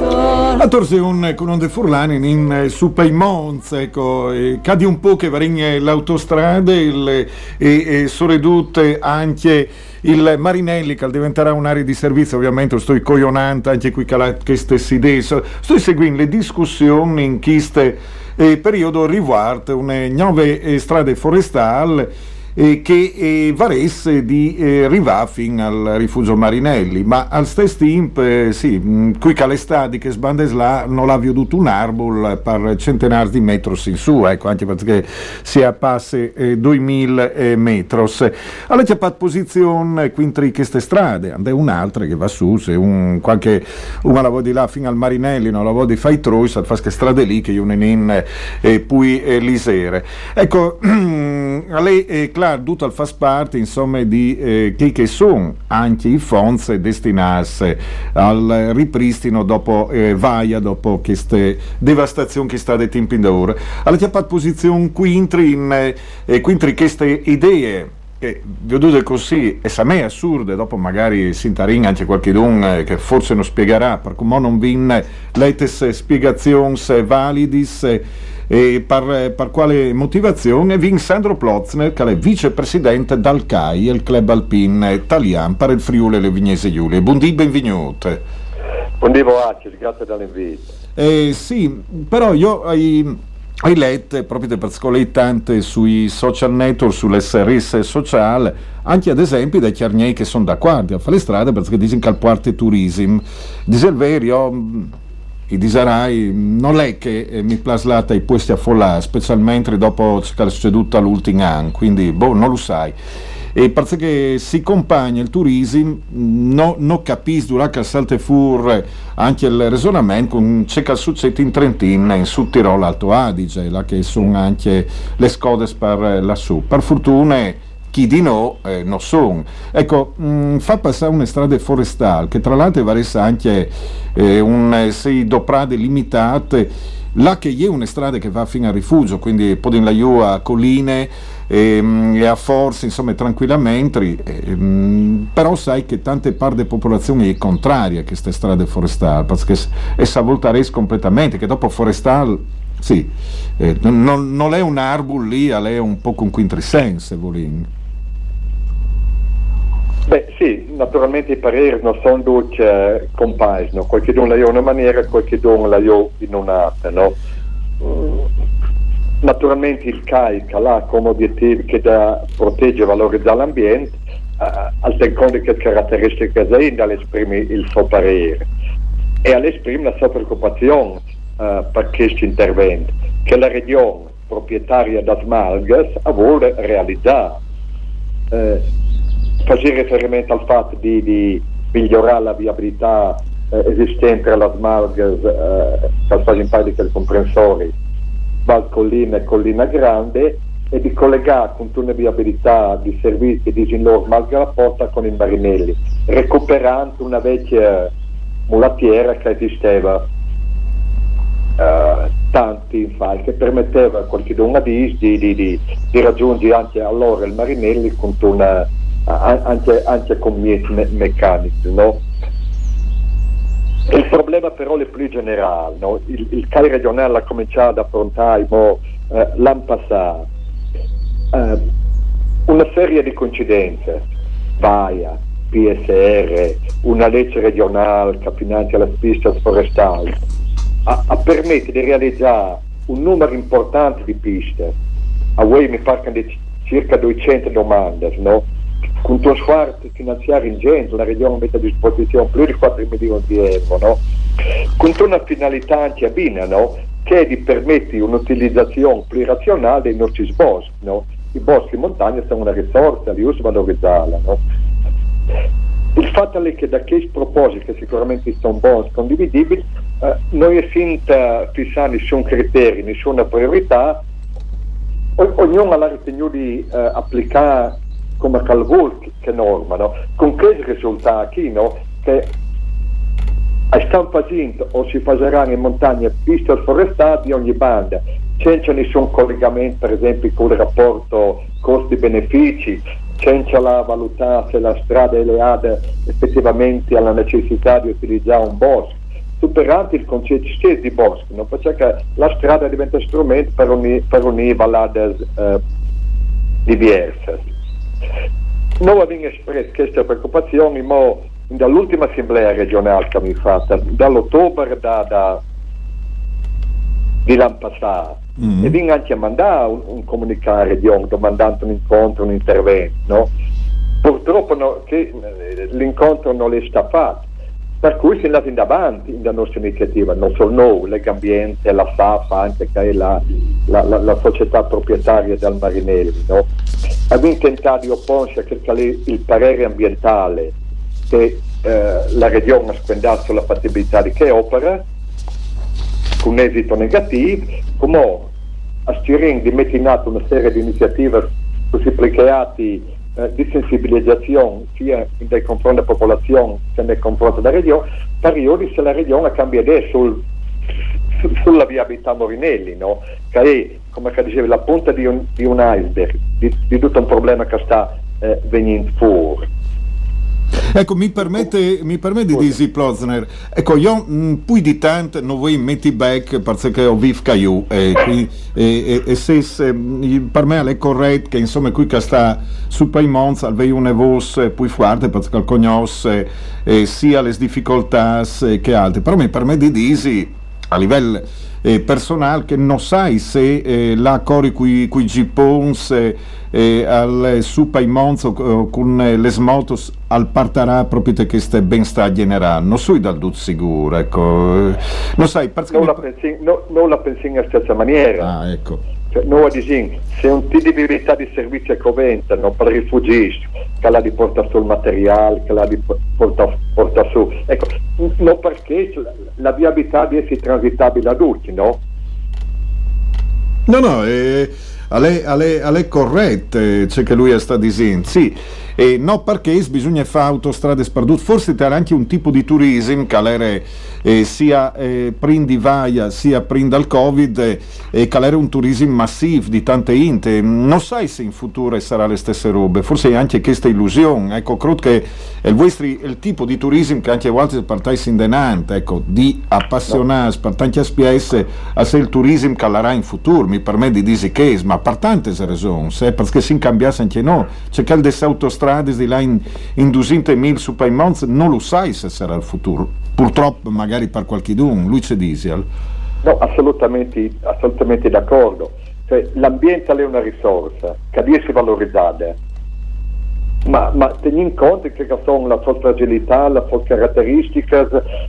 A Torseon con onde furlane in eh, su Peimonz, ecco, eh, cadi un po' che varigne l'autostrada e, e soredutte anche il Marinelli che diventerà un'area di servizio, ovviamente sto coionando anche qui che stessi idee, sto seguendo le discussioni in questo eh, periodo riguardo une nuove strade forestali eh, che eh, varesse di eh, arrivare fino al rifugio Marinelli, ma al stesso tempo, eh, sì, mh, qui calestadi che sbandesla non l'ha veduto un arbol per centenari di metri in su, ecco, anche perché si appasse eh, 2000 eh, metri. Allora c'è pas posizione quindi queste strade, ande un'altra che va su, se un, qualche, una la di là fino al Marinelli, non la vuoi di fai troi, sa fa strade lì che io ne in eh, poi eh, lisere. Ecco, a lei tutto al fas parte insomma di eh, che, che sono anche i fondi destinati al ripristino dopo eh, Vaia, dopo queste devastazioni che sta tempi d'ora. Alla chiappat posizione quintri in eh, quintri queste idee che vedute così e sa me assurde dopo magari si intarin anche qualche don eh, che forse non spiegherà per come non vin letes spiegazioni validis eh, e per, per, quale motivazione vin Sandro Plotzner che è vicepresidente dal CAI il club alpin italiano per il Friuli e le Vignese Giulie buondì benvenuti buondì grazie dell'invito. Eh, sì però io hai hai letto proprio per scolettante sui social network, sull'SRS sociale, anche ad esempio dai chiarniei che sono d'accordo a fare le strade perché dicono che al parte turismo. Dice il i disarai non è che eh, mi plaslata i posti a follare, specialmente dopo ciò che è succeduto all'ultimo anno, quindi boh, non lo sai e perché si compagna il turismo non no capisco durante il salte fur anche il ragionamento con ciò che succede in Trentino in Sud Tirolo Alto Adige là che sono anche le scode per lassù per fortuna chi di no eh, non sono. Ecco, mh, mm, fa passare una strada forestale che tra l'altro varessa anche eh, un eh, sei doprade limitate, là che è una strada che va fino al rifugio, quindi poi in la a colline e, ehm, e a forze, insomma, tranquillamente, e, ehm, però sai che tante parti della popolazione è contraria a queste strade forestali, perché essa voltares completamente, che dopo forestale sì, eh, non, non, è un arbol lì, è un po' con quintrisense, volendo. Beh sì, naturalmente i pareri non sono tutti eh, compagni, qualche don la in una maniera, qualche don la in un'altra. No? Naturalmente il CAI ha come obiettivo che da proteggere e valorizzare l'ambiente, eh, al secondo che caratteristiche azienda esprime il suo parere e all'esprime la sua preoccupazione eh, per questo intervento che la regione proprietaria da Smalgas vuole realizzare. Eh, facere riferimento al fatto di, di migliorare la viabilità eh, esistente alla Smalgas eh, per fare in parte del comprensore Val Collina e Collina Grande e di collegare con una viabilità di servizi di Ginlor Porta con i Marinelli, recuperando una vecchia mulattiera che esisteva eh, tanti infatti che permetteva a qualcuno di, di, di, di raggiungere anche allora il Marinelli con una anche, anche con miei me- meccanici. No? Il problema però è più generale, no? il, il CAI regionale ha cominciato ad affrontare eh, l'anno passato eh, una serie di coincidenze, VAIA, PSR, una legge regionale che finanzia le piste forestali, a, a permette di realizzare un numero importante di piste. A voi mi di circa 200 domande, no? Con uno sforzo finanziario ingente, la regione mette a disposizione più di 4 milioni di euro, no? con una finalità anche abbina, no? che di permette un'utilizzazione più razionale dei nostri boschi. No? I boschi in montagna sono una risorsa, li uso valorizzarla. No? Il fatto è che da questi propositi, che sicuramente sono buoni, condividibili, eh, noi è finta fissare nessun criterio, nessuna priorità, o, ognuno ha ritenuto di eh, applicare come calvol che norma, no? con che risultati no? che stanno facendo o si faranno in montagna piste forestali di ogni banda, senza nessun collegamento per esempio con il rapporto costi-benefici, senza la valutare se la strada è leale effettivamente alla necessità di utilizzare un bosco superando il concetto stesso di bosco, no? perché la strada diventa strumento per unire valade eh, diverse. Noi abbiamo espresso queste preoccupazioni ma dall'ultima assemblea regionale che abbiamo fatto, dall'ottobre da, da, di l'anno passato, mm-hmm. e abbiamo anche mandato un, un comunicato di ONG domandando un incontro, un intervento. No? Purtroppo no, l'incontro non è stato fatto per cui siamo andati in avanti nella nostra iniziativa, non solo noi, Legambiente, la SAFA, anche che è la, la, la, la società proprietaria del Marinelli. No? Abbiamo tentato di opporsi a il parere ambientale che eh, la regione ha spendato sulla fattibilità di che opera, con esito negativo, come a Stirin di mettere in atto una serie di iniziative supplicati eh, di sensibilizzazione sia nei confronti della popolazione che nei confronti della regione, periodi se la regione cambia idea sul, su, sulla viabilità Morinelli, no? che è, come dicevi, la punta di un, di un iceberg, di, di, tutto un problema che sta eh, venendo fuori. Ecco, mi permette, mi permette di dire, Plozner, ecco, io mh, più di tanto non vuoi metti back perché ho vivo io, e, e, e, e se, se, per me è corretto che insomma qui che sta su Paimons avevi una voce più forte perché conosce eh, sia le difficoltà che altre, però mi permette di dire a livello eh, personale che non sai se eh, la cori cui, cui Gipons eh, eh al supa in monzo eh, con le smotos al partarà proprio che queste ben sta generando non so dal dut sicuro ecco. Non sai perché non, la pensi, no, non la pensi in stessa maniera. Ah ecco cioè, noi diciamo, se un tipo di verità di servizio coventa non per rifugiati che la porta sul materiale che la porta, porta su. Ecco non perché la viabilità di essere transitabile a tutti no? no no eh, alle, alle, alle corrette c'è che lui sta dicendo sì. E non perché bisogna fare autostrade sperdute forse c'era anche un tipo di turismo che era eh, sia eh, prima di Vaia sia prima dal Covid e eh, era un turismo massivo di tante inte. Non sai se in futuro sarà le stesse robe. Forse anche questa illusione ecco credo che il, vostro, il tipo di turismo che anche a volte partais in denante ecco di appassionarsi per tanti aspetti a se il turismo calerà in futuro. Mi permette di dire che ma per tante ragioni perché si cambiasse anche no. C'è che le autostrade di là in, in 200.000 su Paimons non lo sai se sarà il futuro purtroppo magari per qualche dun, lui c'è Diesel. No, assolutamente, assolutamente d'accordo. Cioè, l'ambiente è una risorsa che deve essere valorizzata, ma, ma in conto che sono la sua fragilità, le sue caratteristiche,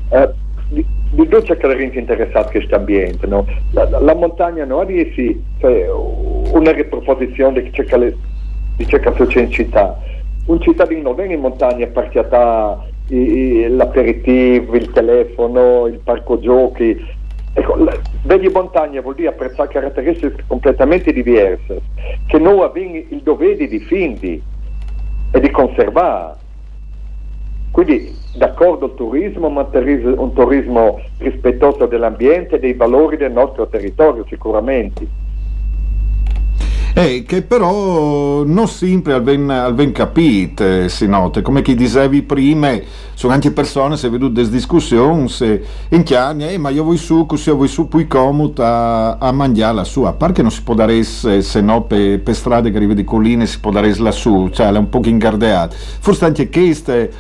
eh, di, di dove c'è che interessato questo ambiente. No? La, la, la, montagna non è cioè, una riproposizione di ciò che, c'è in città. Un cittadino non viene in montagna perché ha l'aperitivo, il telefono, il parco giochi. Ecco, vedi montagna vuol dire apprezzare caratteristiche completamente diverse, che noi abbiamo il dovere di difendere e di conservare. Quindi d'accordo il turismo, ma un turismo rispettoso dell'ambiente e dei valori del nostro territorio sicuramente eh, che però non sempre al ben, al ben capite si nota, come chi dicevi prima, sono anche persone, se vedo delle discussioni, in chiaro, eh, ma io vuoi su, così io vuoi su, più comodo a, a mangiare la sua, a parte che non si può dare, se no, per pe strade che arriva di colline si può dare lassù, cioè è un po' ingardeato, forse anche queste,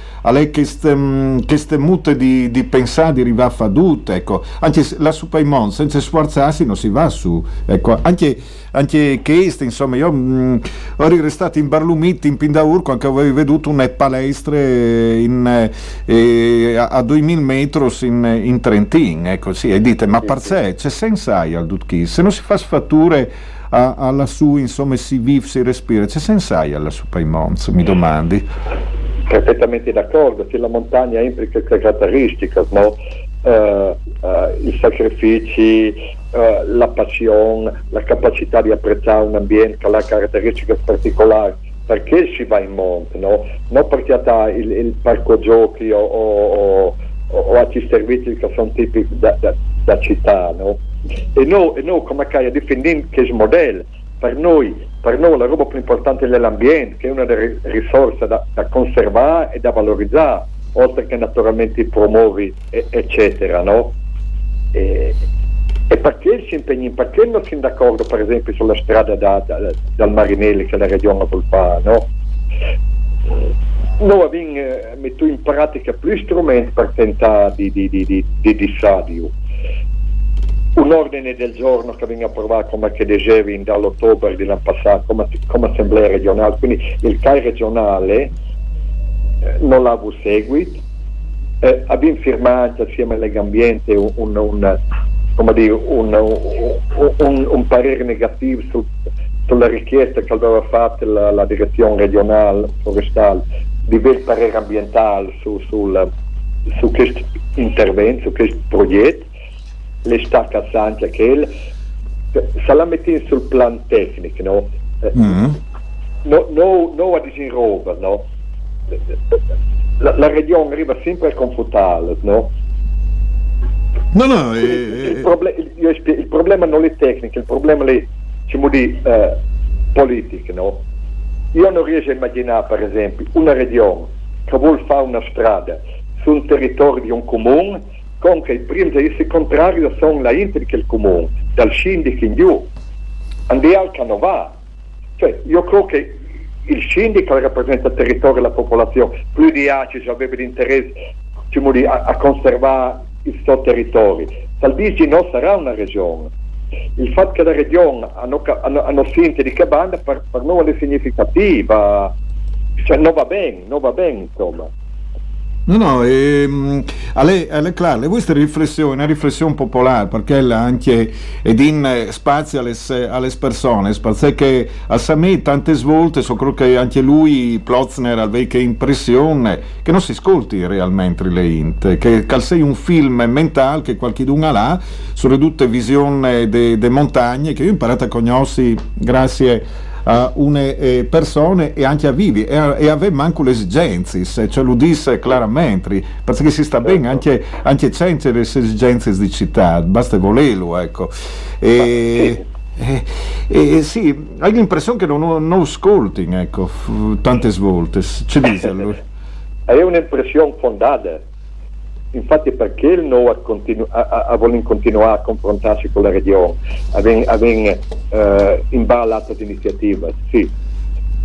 queste, mm, queste mute di, di pensare di arrivare a fadute, ecco, anche la su Paimon, senza sforzarsi non si va su, ecco, anche, anche queste visto, insomma, io mh, ero restato in Barlumit, in Pindaur, quando avevo veduto una palestre in, eh, a, a 2000 metri in, in Trentin, ecco sì, e dite, ma per sé c'è senso al Dutchi, se non si fa sfatture a, alla su, insomma, si vive, si respira, c'è senso alla su Paimons, mi domandi? Perfettamente d'accordo, se la montagna implica caratteristiche, no? Uh, uh, i sacrifici, uh, la passione, la capacità di apprezzare un ambiente ha caratteristiche particolari, perché si va in monte, no? non perché ha il, il parco giochi o, o, o, o altri servizi che sono tipici da, da, da città. No? E noi, no, come che difendiamo questo modello, per noi, per noi la roba più importante è l'ambiente, che è una delle risorse da, da conservare e da valorizzare oltre che naturalmente promuovi eccetera no? e, e, perché si impegni perché non si è d'accordo per esempio sulla strada da, da, dal Marinelli che la regione vuol fare no? noi abbiamo eh, messo in pratica più strumenti per tentare di, di, di, di, di dissadio un ordine del giorno che viene approvato come che dicevi dall'ottobre dell'anno passato come, come assemblea regionale quindi il CAI regionale non l'ha seguito. Eh, abbiamo firmato assieme a Lega Ambiente un, un, un, dire, un, parere negativo su, sulla richiesta che aveva fatto la, la, direzione regionale forestale di avere parere ambientale su, sul, su questo intervento, su questo progetto. Le sta cassando che se la metti sul plan tecnico, no? Mm-hmm. No, no, no a disinroba, no? la, la regione arriva sempre a confrontarle, no? No, no, eh, il, proble- il, il, problema non è tecnico, il problema è diciamo di, eh, politico, no? Io non riesco a immaginare, per esempio, una regione che vuole fare una strada sul territorio di un comune con che i primi interessi contrari sono la inter del comune, dal sindaco in giù, andiamo al va. Cioè, io credo che il sindaco rappresenta il territorio e la popolazione, più di ACIS aveva l'interesse diciamo, a, a, conservare il suo territorio. Taldici non sarà una regione. Il fatto che la regione hanno, hanno, hanno sinte di cabana per, per noi è significativa, cioè non va bene, non va bene insomma. No, no, ehm, alle, alle clare, questa è una riflessione popolare perché anche ed in spazio alle, alle persone, spazio che a Samè tante svolte, so credo che anche lui, Plotzner, aveva che impressione che non si ascolti realmente le int, che, che sei un film mentale che qualcuno ha là, su ridotte visioni delle montagne che io ho imparato a conoscere grazie a une eh, persone e anche a vivi e, a, e aveva anche le esigenze, ce lo disse chiaramente, perché si sta bene anche, anche senza le esigenze di città, basta volerlo, ecco. E, e, e, sì, hai l'impressione che non, non ascolti, ecco, tante svolte, ci dice lui. È un'impressione fondata infatti perché il NOA continu- a, a, a continuare a confrontarsi con la regione, avere eh, imballato iniziativa, sì.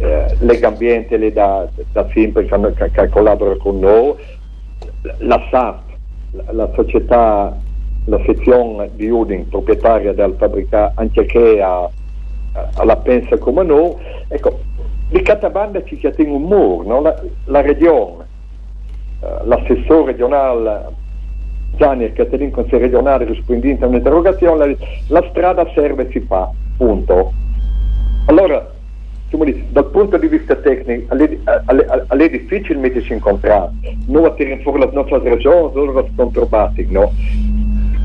Eh, Lega Ambiente le da, da sempre che, che, collabora con noi, la SAP, la, società, la sezione di Udin, proprietaria del fabbricato, anche che ha, la pensa come noi, ecco, di Catabanda ci tiene un muro, no? la, la regione eh, l'assessore regionale Gianni e Caterina, consigliere regionale, rispondente a un'interrogazione, la strada serve e si fa, punto. Allora, dal punto di vista tecnico, è difficile mettersi in contrasto, noi a tirare fuori le nostre regioni, loro le controllate, no?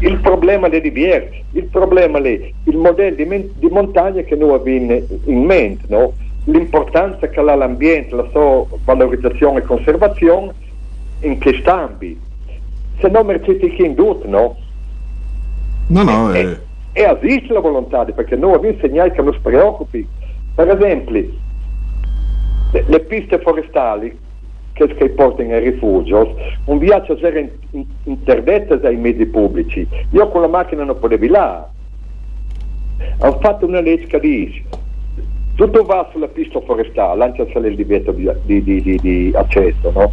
Il problema è diverso, il problema è il modello di, di montagna che noi abbiamo in mente, no? l'importanza che ha l'ambiente, la sua valorizzazione e conservazione in quest'ambito. Se no mercete chi indotto, no? No, no. E, eh. e esiste la volontà, perché noi abbiamo insegnato che non si preoccupi. Per esempio, le, le piste forestali che, che portano ai rifugio, un viaggio era in, in, interdetto dai mezzi pubblici. Io con la macchina non potevo là. Ho fatto una legge che dice tutto va sulla pista forestale, lancia il divieto di, di, di, di accesso. No?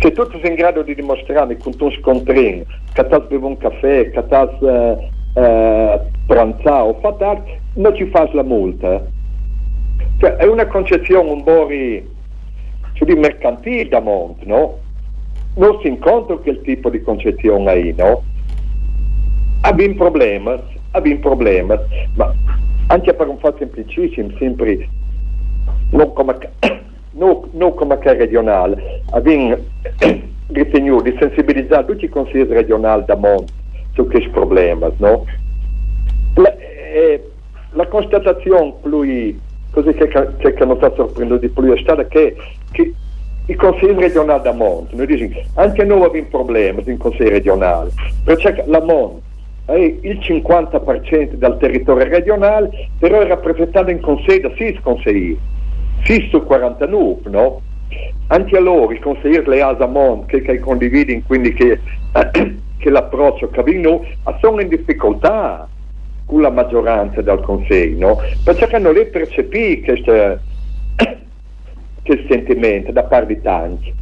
Se tu sei in grado di dimostrarmi con un scontrino che ti bevuto un caffè, che ti eh, eh, pranzato o non ci fai la multa. Cioè, è una concezione un po' ri, cioè, di mercantile da monte, no? Non si incontra quel tipo di concezione ahí, no? Abbiamo problemi, abbiamo problemi, ma anche per un fatto semplicissimo, sempre non come, non, non come regionale, abbiamo ritenuto di sensibilizzare tutti i consigli regionali da monte su questi problemi, no? La, eh, la constatazione più, così che, che, che non sta sorprendendo di più è stata che, che i consigli regionali da monte, noi diciamo, anche noi abbiamo problemi in consiglio regionale, perché la monte è il 50% del territorio regionale, però è rappresentato in consiglio da 6 consiglieri, 6 su 49, no? Anche a loro i consiglieri le Asamont che, che condividono, quindi che, che l'approccio abbiamo, sono in difficoltà con la maggioranza del Consiglio, no? perché non le percepì questo, questo sentimento da parte di tanti.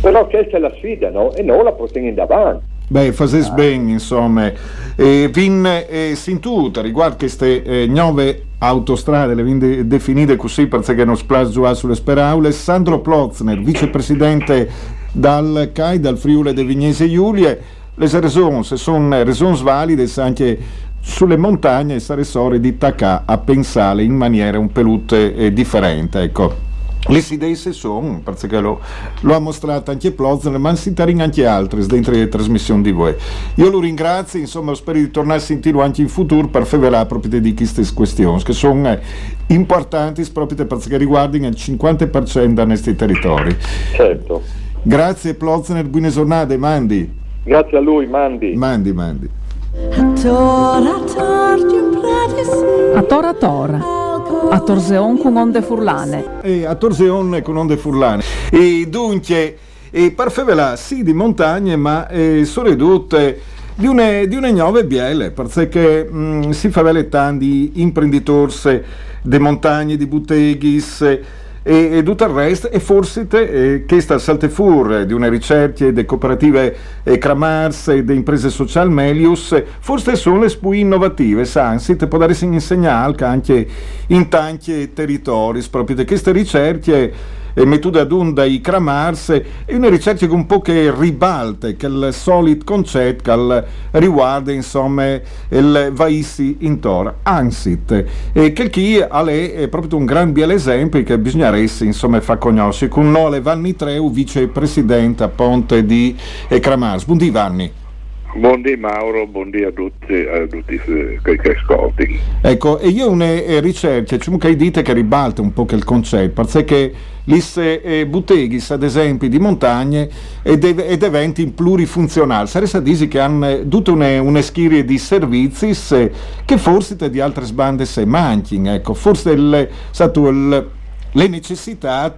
Però questa è la sfida, no? E noi la portiamo davanti. Beh, fases ah. bene, insomma. E vin eh, sintuta riguardo queste eh, nove autostrade, le vin definite così perché non splaggio sulle speraule, Sandro Plotzner, vicepresidente dal CAI, dal Friuli de Vignese Giulie, le ragioni sono ragioni valide anche sulle montagne sarei sorry di Tacà a pensare in maniera un pelute eh, differente. Ecco. Le idee sono, perché lo, lo, ha mostrato anche Plozner, ma si tarin anche altre dentro le trasmissioni di voi. Io lo ringrazio, insomma, spero di tornare a sentirlo anche in futuro per fare proprio di queste questioni, che sono eh, importanti proprio perché riguardano il 50% di questi territori. Certo. Grazie Plozner, buone giornate, Mandi. Grazie a lui, Mandi. Mandi, Mandi. A tora tora. A Torseon con onde furlane. E a Torseon con onde furlane. E dunque, e per favela sì di montagne, ma eh, ridotte di una, di una nuove biele, perché mh, mm, si fa tanti imprenditori di montagne, di botteghis, e, e tutto il resto e forse eh, che sta saltefur di una ricerca delle cooperative eh, Cramars e delle imprese social Melius forse sono le più innovative Sansit può dare insegnare anche in tanti territori proprio di queste ricerche e mettuta ad un dai Cramars è una ricerca che un po' che ribalta il solito concetto che riguarda insomma il vaissi in tora ansit e che chi è proprio un gran bel esempio che bisogna insomma fa conoscere. Con Nole Vanni Treu vicepresidente a Ponte di Cramars buondì Vanni Buondì Mauro, buondì a tutti, a tutti che ascolti. Ecco, e io una eh, ricerca, cioè che dite che ribalta un po' il concetto, perché lisse eh, botteghis, ad esempio, di montagne ed, ed eventi plurifunzionali, sarebbe a dire che hanno tutta una, una schiera di servizi che forse di altre sbande se manchin, ecco, forse il, stato il, le necessità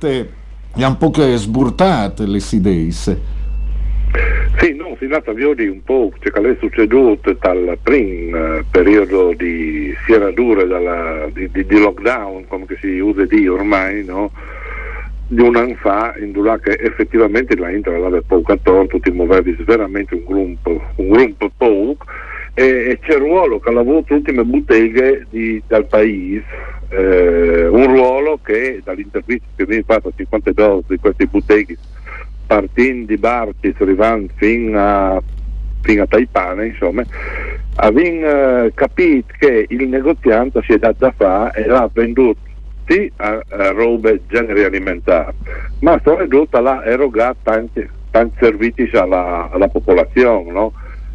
le un po' sburtate le idee. Sì, no, si tratta di un po' ciò che è succeduto dal primo eh, periodo di sierradure, dalla, di, di, di, lockdown, come si usa di ormai, no? di un anno fa, in cui effettivamente la Inter aveva poco attorno, tutti muovevi veramente un gruppo, un gruppo poco, e, e, c'è il ruolo che ha avuto le ultime botteghe di, dal paese, eh, un ruolo che dall'intervista che viene fatta a 52 di queste botteghe partendo di Bartis arrivando fino a, fino a Taipane, insomma, abbiamo eh, capito che il negoziante si è dato da fare e l'ha venduto a, a robe generi alimentari, ma soprattutto l'ha erogato tanti, tanti servizi alla, alla popolazione, no?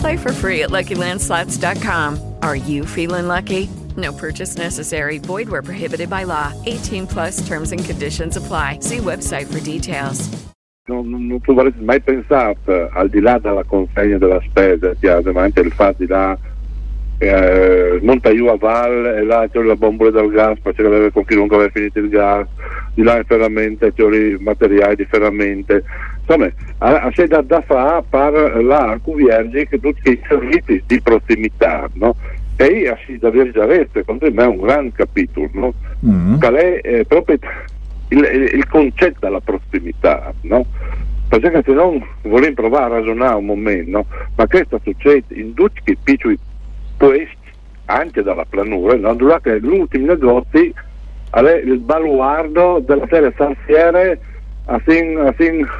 Play for free at LuckyLandSlots.com. Are you feeling lucky? No purchase necessary. Void where prohibited by law. 18 plus terms and conditions apply. See website for details. Non, non, non avrete mai pensato, al di là della consegna della spesa, chiaramente il fatto di là eh, Montaiù a Val e là c'è la bombola del gas perché aveva con chiunque aveva finito il gas di là in ferramenta c'è i materiali di ferramenta insomma c'è da, da fare per la che tutti i servizi di prossimità no? e io si da Vergiarese secondo me è un gran capitolo no? Mm. qual è eh, proprio il, il- concetto della prossimità no? perché se non vogliamo provare a ragionare un momento no? ma questo succede in tutti i piccoli posti anche dalla planura no? durante gli ultimi negozi è il baluardo della serie salsiere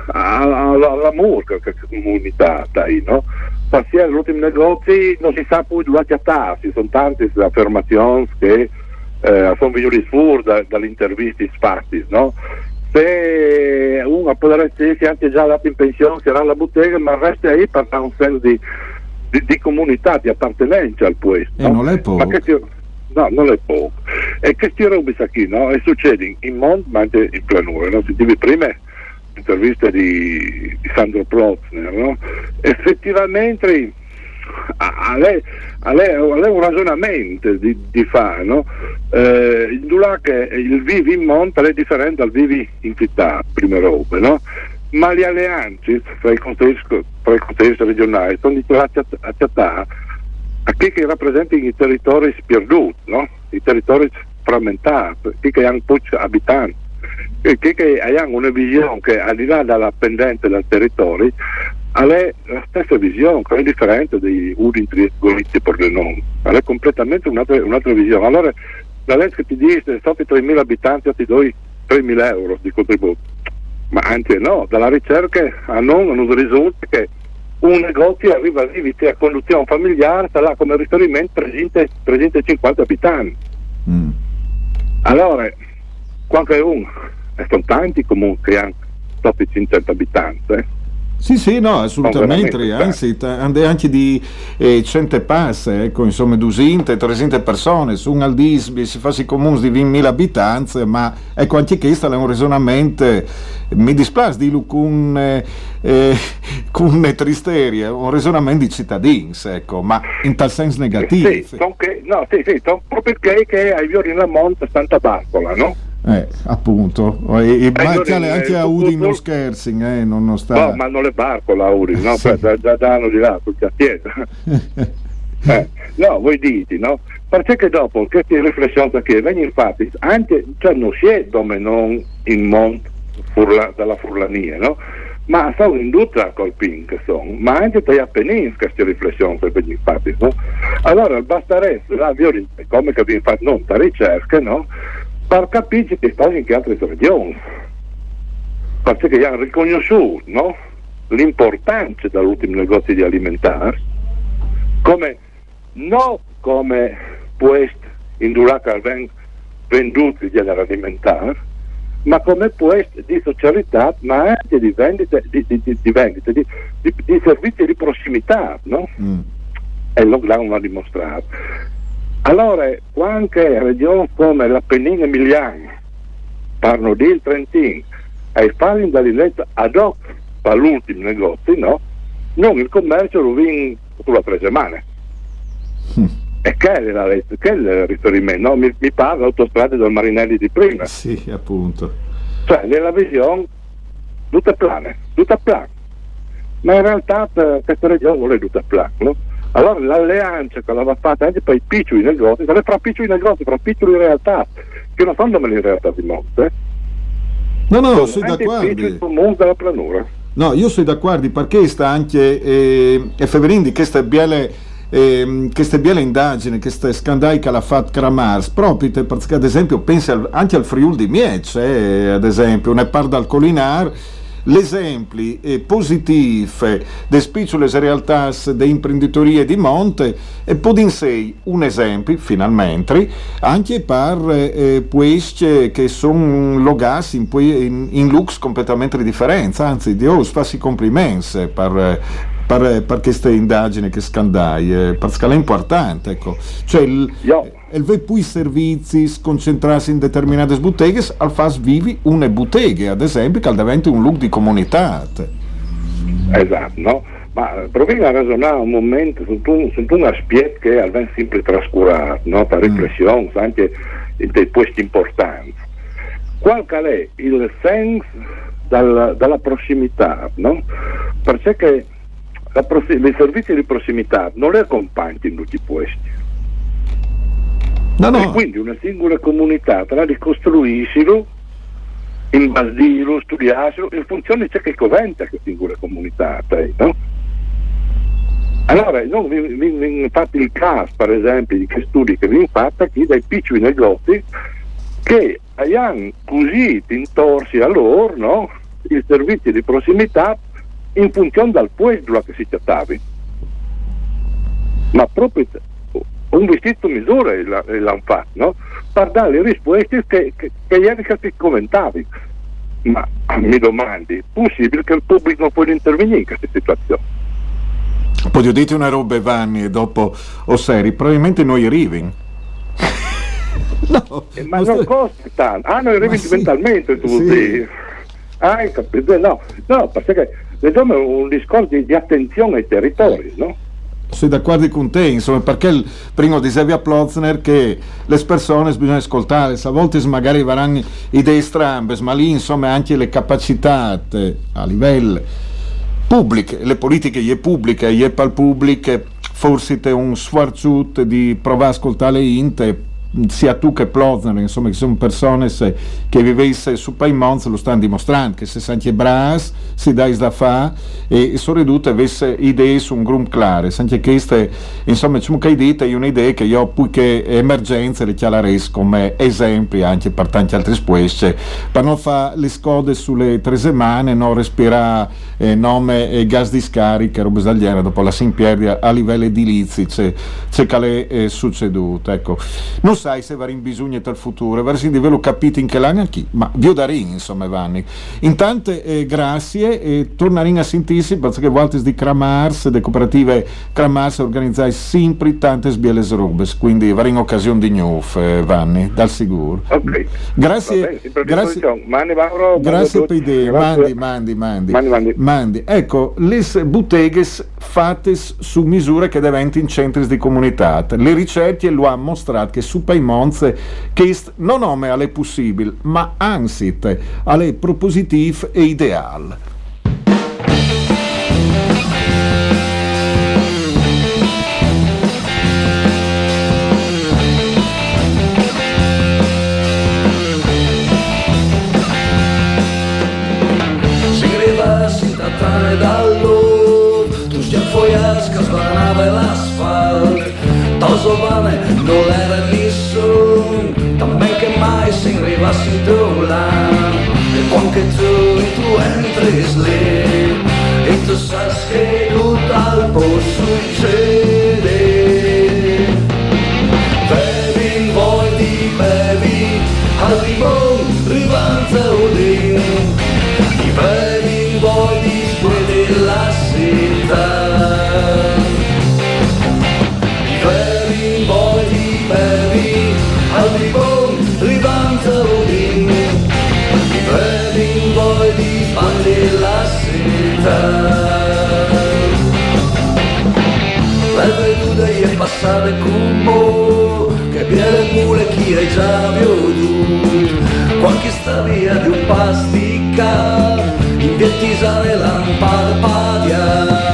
alla, alla murca che comunità dai, no? Salsiere, gli ultimi negozi non si sa poi dove chiattarsi, sono tante affermazioni che eh, sono venuti fuori da, dalle interviste fatte, no? Se uno può essere anche già dato in pensione, sarà la bottega, ma resta lì per dare un senso di, di, di comunità, di appartenenza al puesto. E non è poco. No, non è poco. E questi robe qui, no? E succede in, mondo, ma anche in planura, no? Sentivi prima l'intervista di, di Sandro Plotner, no? Effettivamente a, a lei, a lei- a lei un ragionamento di, di fare, no? Eh, il che il vivi in monta è differente dal vivi in città, prime robe, no? Ma le alleanze fra i contesti, regionali sono dichiarate a città a chi che rappresenta i territori perduti, no? i territori frammentati, chi che hanno pochi abitanti, e chi che hanno una visione che al di là della pendente del territorio ha la stessa visione, che è differente dei uni triangolisti per le nome, ha completamente un'altra, un'altra visione. Allora la legge ti dice sotto i 3.000 abitanti ti do 3.000 euro di contributo, ma anche no, dalla ricerca a non, non risulta che un negozio arriva lì a conduzione familiare, sta là come riferimento 300 350 abitanti. Allora, qualche uno, e sono tanti comunque che i 500 abitanti. eh. Sì, sì, no, assolutamente, anzi, ande anche di eh, cente passe, ecco, insomma, 200, 300 persone, su un Aldisbi si fa i comuni di 20.000 abitanti, ma ecco, anche questo è un ragionamento, mi dispiace dirlo con, eh, eh, con tristeria, un ragionamento di cittadini, ecco, ma in tal senso negativo. Sì, son che, no, sì, sì, proprio che, che ai Viori in Monte Santa Barcola, no? Eh, appunto, e, e allora, anche, anche eh, a tu- Udi tu- non scherzing, eh, non, non sta... No, ma non le Barcola, Uri, no? Sì. Da, da, danno di là, sul chiesa. Eh, no, voi dite, no? Perché che dopo queste riflessioni che vengono fatte, anche, cioè non si è dove non in monte furla, dalla furlania, no? Ma sono in tutta col pink, sono, ma anche dagli Appennini queste riflessioni che vengono fatte, no? Allora basterebbe, là, vi- come che abbiamo fatto non da ricerche, no? Per capire che stanno in che altre regioni perché hanno riconosciuto no? l'importanza dell'ultimo negozio di alimentari come non come questo in vengono venduti gli generi alimentari ma come questo di socialità ma anche di vendita di, di, di, di vendita, di, di- di servizi di prossimità no? e il lockdown l'ha dimostrato allora anche regioni come l'Appennino emiliano parlano del Trentino e fanno in Daliletta ad hoc per l'ultimo negozio, no? Non il commercio lo viene sulla tre settimane. E che è, la, che è il riferimento? No? Mi, mi parla autostrade del Marinelli di prima. Sì, appunto. Cioè, nella visione, tutta plane, tutta plane. Ma in realtà questa regione vuole tutta plane, no? Allora l'alleanza che l'aveva fatta anche per i piccoli negozi, sarebbe fra piccoli negozi, fra piccoli realtà, che non sono le realtà di monte. eh. No, no, Sono sono d'accordo. comuni della planura. No, io sono d'accordo perché sta anche eh, e Feverindi queste biele eh, queste biele indagini, queste scandali che l'ha fatto Kramars, proprio perché ad esempio pensi al- anche al Friul di Miec, eh, ad esempio, ne parla dal Colinar, l'esempio eh, positivo delle piccole realtà di imprenditoria di monte e sé un esempio, finalmente, anche per eh, questi che sono logati in, in, in looks completamente differenti, anzi Dio fa i complimenti per, per, per queste indagini che scandai, eh, perché è importante, ecco. Cioè, il, ve poi servizi concentrarsi in determinate botteghe, al fas vivi une botteghe, ad esempio, che diventa un look di comunità. Esatto, no? Ma proviamo a ragionare un momento su un, su un aspetto che è sempre trascurato, no? per riflessione, anche di questi importanti. Qual è il senso dal, dalla prossimità? No? Perché i servizi di prossimità non le accompagnano in tutti questi. No, no. E quindi una singola comunità tra ricostruiscilo, imbasdirlo, studiarselo, in funzione di ciò che coventa questa singola comunità, no? Allora, vi fate il caso, per esempio, di che studi che vi fate qui dai piccoli negozi che hanno così intorsi a loro no? il servizio di prossimità in funzione del pueblo che si trattava. Ma proprio un vestito misura l'hanno fatto, no? Per dare le risposte che, che, che ieri si comentavi. Ma mi domandi, è possibile che il pubblico non può intervenire in questa situazione? Poi ho detto una roba Vanni e dopo o seri, probabilmente noi arrivi. no, eh, ma non costa tanto. Ah, noi arrivi sì, mentalmente tu sì. Ah, hai capito? No, no, perché vediamo un discorso di, di attenzione ai territori, no? Sono d'accordo con te, insomma, perché il, prima dicevi a Plozner che le persone bisogna ascoltare, a volte magari avranno idee strambe, ma lì insomma anche le capacità a livello pubbliche, le politiche gli pubbliche, gli pal pubbliche, forse è un sforzut di provare a ascoltare inte sia tu che Plozner, insomma, che sono persone se, che vivesse su Paimons lo stanno dimostrando, che se anche bras si dà da fa e sono ridotte avesse idee su un gruppo claro, anche queste, insomma, diciamo che dite è un'idea che io poi che emergenze le chialerei come esempi anche per tanti altri specie, per non fare le scode sulle tre settimane, non respirare eh, nome e gas di scarica, roba sbagliata, dopo la si a livello edilizio, c'è, c'è che è eh, succeduto, ecco. Non sai se varin bisogni tal futuro, versi di velo capito in che l'anno chi, ma vi darin insomma Vanni. Intanto eh, grazie e torneremo a sentirsi perché volte di Cramars, le cooperative Cramars organizzai sempre tante sbielle rubes, quindi varin occasione di news eh, Vanni, dal sicuro. Ok. Grazie. Bene, grazie. Mauro, grazie per idee, mandi, mandi, mandi, mandi, mandi. mandi. Ecco, le botteghe fatte su misure che diventano centri di comunità. Le ricerche lo hanno mostrato che su Paimonze che non nome alle possibili, ma anzi alle propositive e ideali. tu già foias que esbanava l'asfalt, tosovane no l'era nessun, também que mais sem arribasse teu lá. E quan que tu e tu entres lì, e tu saps que tot el pot succedere. Bevi, vuoi di bevi, al limon, rivanza udin, i bevi, vuoi di spuede la spuede la città. La veduta è passare con mo Che viene pure chi hai già veduto Qualche storia di un pasticca In viertisare lampada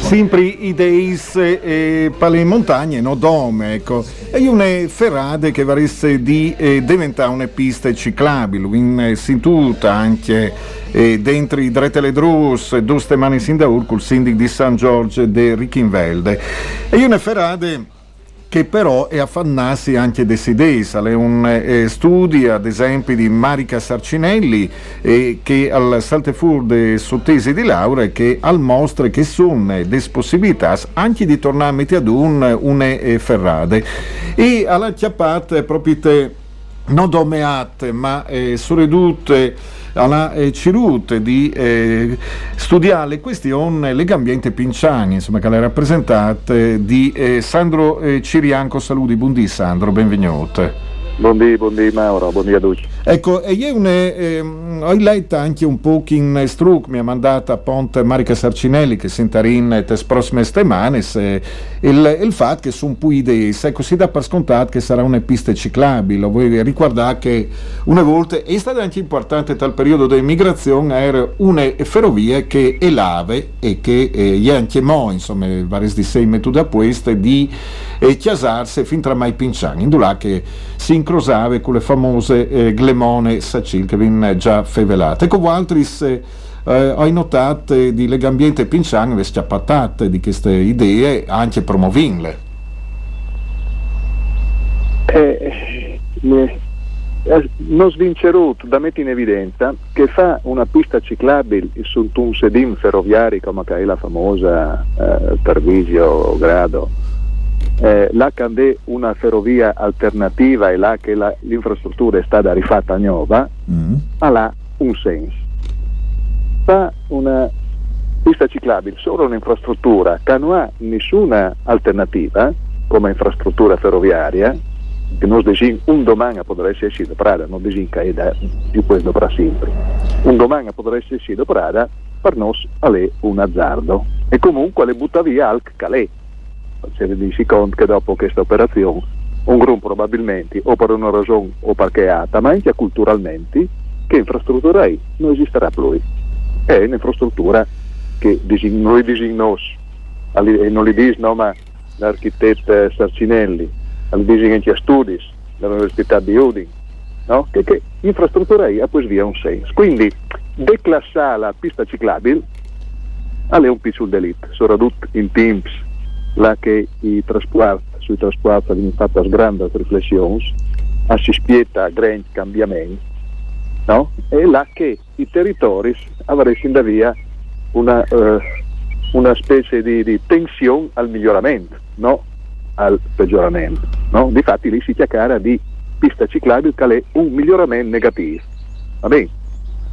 Sempre ideis e pale montagne, no dome, ecco. E una ferrade che varesse di eh, diventare una pista ciclabile, in eh, sintuta anche eh, dentro i Dretele Drus, due settimane sin da Urcul, sindic di San Giorgio de Richinvelde. E una ferrade che però è affannarsi anche dei idee. È un eh, studio, ad esempio, di Marica Sarcinelli, eh, che al Saltefur de sottesi di laurea, che al mostra che sono delle possibilità anche di tornare ad un, une eh, ferrade. E alla chiappata proprio te non domeate, ma eh, soredute alla eh, Cirute di eh, studiare le questioni legambiente pinciani, insomma, che le rappresentate di eh, Sandro eh, Cirianco. Saluti, buondì Sandro, benvenuto. Buondì, buondì Mauro, buondì a tutti. Ecco, e io ne, eh, ho letto anche un po' in struc, mi ha mandato a Ponte Marica Sarcinelli che si in le prossime settimane eh, il, il fatto che sono po' idee, ecco, si dà per scontato che sarà una pista ciclabile, voi ricordate che una volta è stato anche importante dal periodo dell'immigrazione era una ferrovia che è lave e che è anche mo, insomma, vari di sei metodi a queste di eh, chiasarsi fin tra mai pinciani, in là che si incrosava con le famose eh, Glemone viene già fevelate. Ecco, altri se eh, ho notato di Legambiente e le schiappatate di queste idee, anche promovinle. Eh, eh, non svinceruto da mettere in evidenza che fa una pista ciclabile su un sedin ferroviario come è la famosa eh, Tarvisio Grado eh, là che una ferrovia alternativa e là che la, l'infrastruttura è stata rifatta nuova, mm. ha un senso. Fa una pista ciclabile solo un'infrastruttura che non ha nessuna alternativa come infrastruttura ferroviaria, che non disin un domani potrà essere Prada, non disin che è da, di questo per sempre. Un domani potrà essere Prada, per noi è un azzardo. E comunque le butta via al calè si rende conto che dopo questa operazione un gruppo probabilmente o per una ragione o perché è alta, ma anche culturalmente, che infrastruttura è? Non esisterà più. È un'infrastruttura che noi designiamo, e non li dice no, ma l'architetto Sarcinelli, li dice anche a studi dell'Università di Udine, no? che, che infrastruttura è, poi via un senso. Quindi declassare la pista ciclabile è un piccolo delitto, soprattutto in teams là che i trasporti, sui trasporti vengono fatte grandi riflessioni, si spieta grandi cambiamenti, no? e là che i territori avrebbero da via una, uh, una specie di, di, tensione al miglioramento, no? al peggioramento. No? Difatti lì si chiacchiera di pista ciclabile che è un miglioramento negativo. Va bene?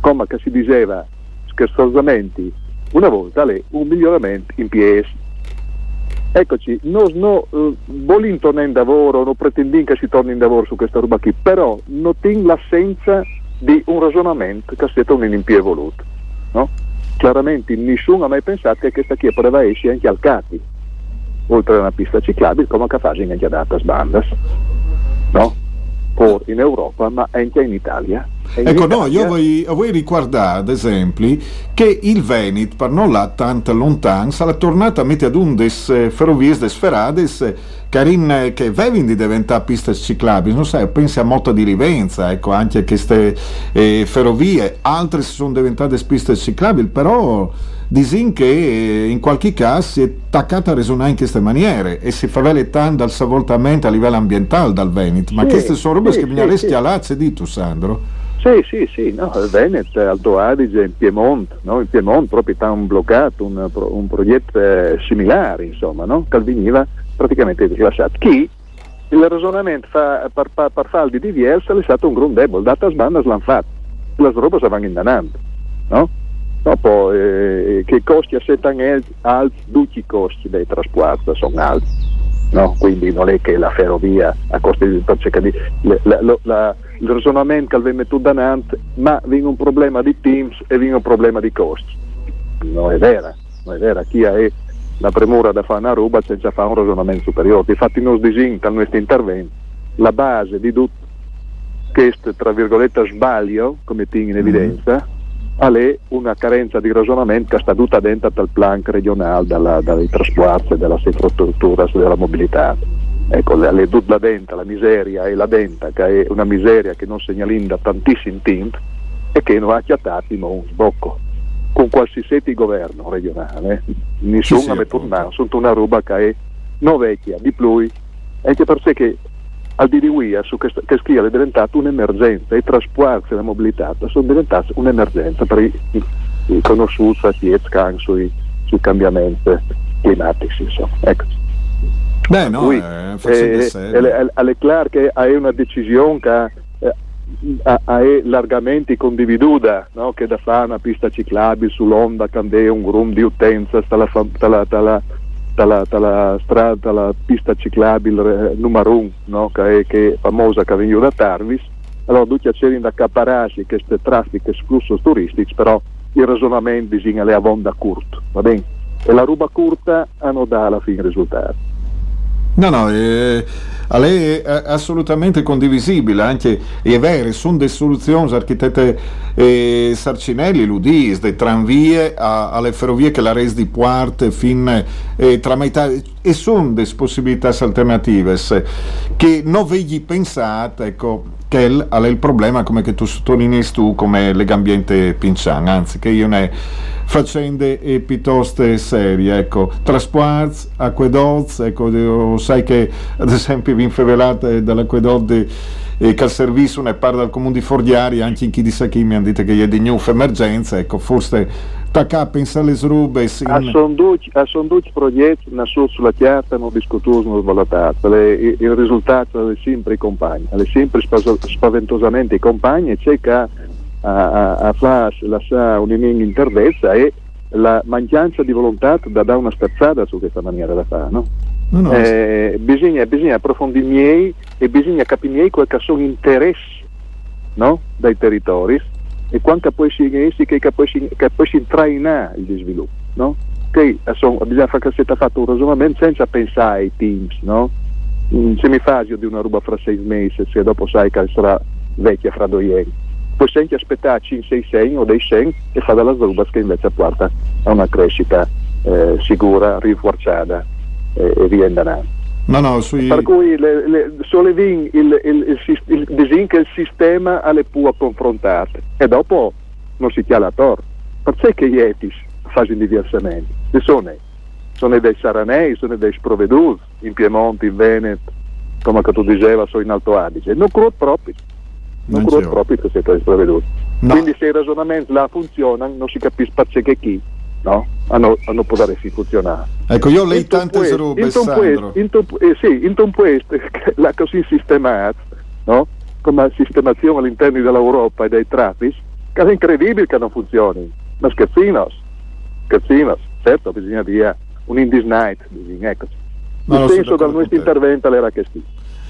Come si diceva scherzosamente una volta, è un miglioramento in piedi Eccoci, non no, uh, volin tornare in lavoro, non pretendiamo che si torni in lavoro su questa roba qui, però notin l'assenza di un ragionamento che sia un in più. No? Chiaramente nessuno ha mai pensato che questa qui poteva essere anche al Cati, oltre a una pista ciclabile, come che fanno anche ad altre bandas. No? O in Europa, ma anche in Italia. In ecco, Italia... no, io vuoi, vuoi ricordare, ad esempio, che il Veneto, per non là tanto lontano, sarà tornato a mettere ad un des eh, ferrovie des ferrades carin, eh, che vengono di diventare piste ciclabili, non sai, pensi a Motta di Rivenza, ecco, anche a queste eh, ferrovie, altre sono diventate piste ciclabili, però disin che eh, in qualche caso si è attaccata a resonare in queste maniere e si fa tanto al savoltamento a livello ambientale dal Veneto, ma sì, queste sono robe sì, che bisogna sì, sì. di tu Sandro. Sì, sì, sì, no, il Veneto, Alto Adige, in Piemonte, no? in Piemonte proprio hanno bloccato un, un progetto eh, similare, insomma, no? che veniva praticamente declassato. Chi il ragionamento fa, per, per, per faldi di Vielsa è stato un grande debole, data sbanda l'hanno fatto, le robe si vanno indannando, no? Dopo, eh, che costi a settano alti, tutti i costi dei trasporti sono alti, no? quindi non è che la ferrovia a costi di cerca di, la, la, il ragionamento che viene tutto danante, ma viene un problema di teams e viene un problema di costi. Non è vera, non è vera, chi ha la premura da fare una roba senza fare un ragionamento superiore. Infatti non disinta il nostro intervento, la base di tutto questo, tra virgolette, sbaglio, come tieni in evidenza, è una carenza di ragionamento che sta tutta dentro al plan regionale dalla, dai trasporti, della infrastruttura, della mobilità. Ecco, le, le tutta dentro la miseria e la denta, che è una miseria che non segnalinda tantissimi tint e che non ha chiatato un sbocco con qualsiasi governo regionale. Nessuno ha tornato, sono una roba che è non vecchia, di più, anche per sé che al di Wia su che, che Schia è diventato un'emergenza, i trasporti e la mobilità sono diventati un'emergenza per i, i, i conosciuti sui, sui cambiamenti climatici. Insomma. Ecco. Beh, no, Cui, eh, eh, è, è, è, chiaro che è una decisione che eh, è largamente condividuta no? che da fare una pista ciclabile sull'onda quando è un gruppo di utenza dalla, dalla, dalla, dalla, dalla strada, dalla pista ciclabile numero 1 no? che, è, che è famosa che viene da Tarvis allora tu cerchi di accapararsi queste traffiche e flussi turistici però il ragionamento bisogna le avonda curto va bene? e la ruba curta hanno da alla fine risultato No, no, eh, a lei è assolutamente condivisibile, anche è vero, sono delle soluzioni, architette eh, Sarcinelli, l'Udis, delle tranvie a, alle ferrovie che la resa di Puarte fin eh, tra metà, e sono delle possibilità alternative che non vegli pensate, ecco, che è il problema, come che tu sottolinei tu, come l'ambiente pinciano, anzi che io ne faccende e piuttosto serie, ecco, trasporti, acquedotti, ecco, sai che ad esempio vi infevelate dall'acquedotto e che al servizio ne parla dal comune di Fordiari, anche in chi di Sacchi mi hanno detto che gli è di new emergenza, ecco, forse tacca pensa le srube. Sin... A son duci progetti, nascono sulla chiarta, non discutono, non svalutato, il, il risultato è sempre i compagni, è sempre spaventosamente i compagni e c'è che a, a, a fare la un'inning interdezza e la mancanza di volontà da dare una spezzata su questa maniera da fare. No? No, no. Eh, bisogna, bisogna, approfondire miei e bisogna capire quali sono gli interessi no? dai territori e quanto si essi che che poi si traina il sviluppo. No? Che insomma, bisogna fare che sia fatto un ragionamento senza pensare ai teams, no? In semifasio di una ruba fra sei mesi, se dopo sai che sarà vecchia fra due ieri poi sempre aspettarci in 6 segni o dei segni e fa della Zubas che invece porta a una crescita eh, sicura, rinforzata eh, e via andando. No, no, sui... Per cui le, le, il, il, il, il, il, che il sistema alle può confrontare e dopo non si chiama torre. Perché che gli etis fanno diversamente? E sono, sono dei saranei, sono dei sprovveduti in Piemonte, in Veneto, come tu diceva, sono in Alto Adige. Non credo proprio non credo proprio che sia preveduto. No. Quindi se i ragionamenti là funzionano non si capisce perché che chi no? hanno, hanno potuto funzionare. Ecco, io lei tante robe, Sandro. In eh, sì, in questo, la così sistemata, no? come sistemazione all'interno dell'Europa e dei traffici, che è incredibile che non funzioni. Ma scherzinos, scherzinos, certo bisogna dire un Indies Night, bisogna, ecco. Il senso dal nostro intervento era sì.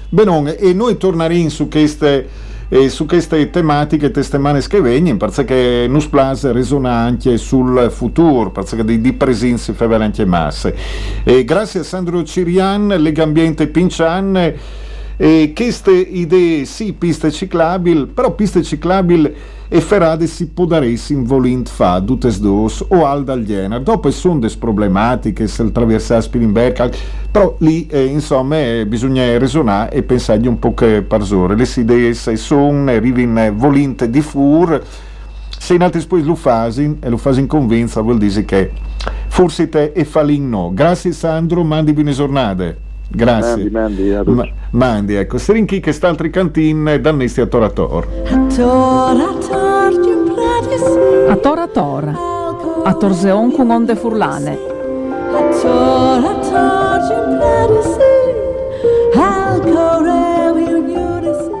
Benone, e noi torneremo su queste e su queste tematiche testimane che vengono perché non splase resona anche sul futuro perché di, di presenza fa anche masse. E grazie a Sandro Cirian Legambiente Pincian e queste idee sì piste ciclabili però piste ciclabili e ferrade si può dare in volint fa dutes dos o al dal genere dopo sono delle problematiche se attraversare Spilimberg però lì eh, insomma eh, bisogna resonare e pensare un po' che parsore. Le idee se sono arrivano volint di fur se in altri poi lo fasin e lo fasin convinza vuol dire che forse te e falin no. Grazie Sandro mandi buone giornate Grazie. Mandi, mandi, a Ma, mandi ecco. String Kick e Staltri Cantin, eh, Dannisti a Torator. A Torator, a Torseon con onde furlane. A Torator, you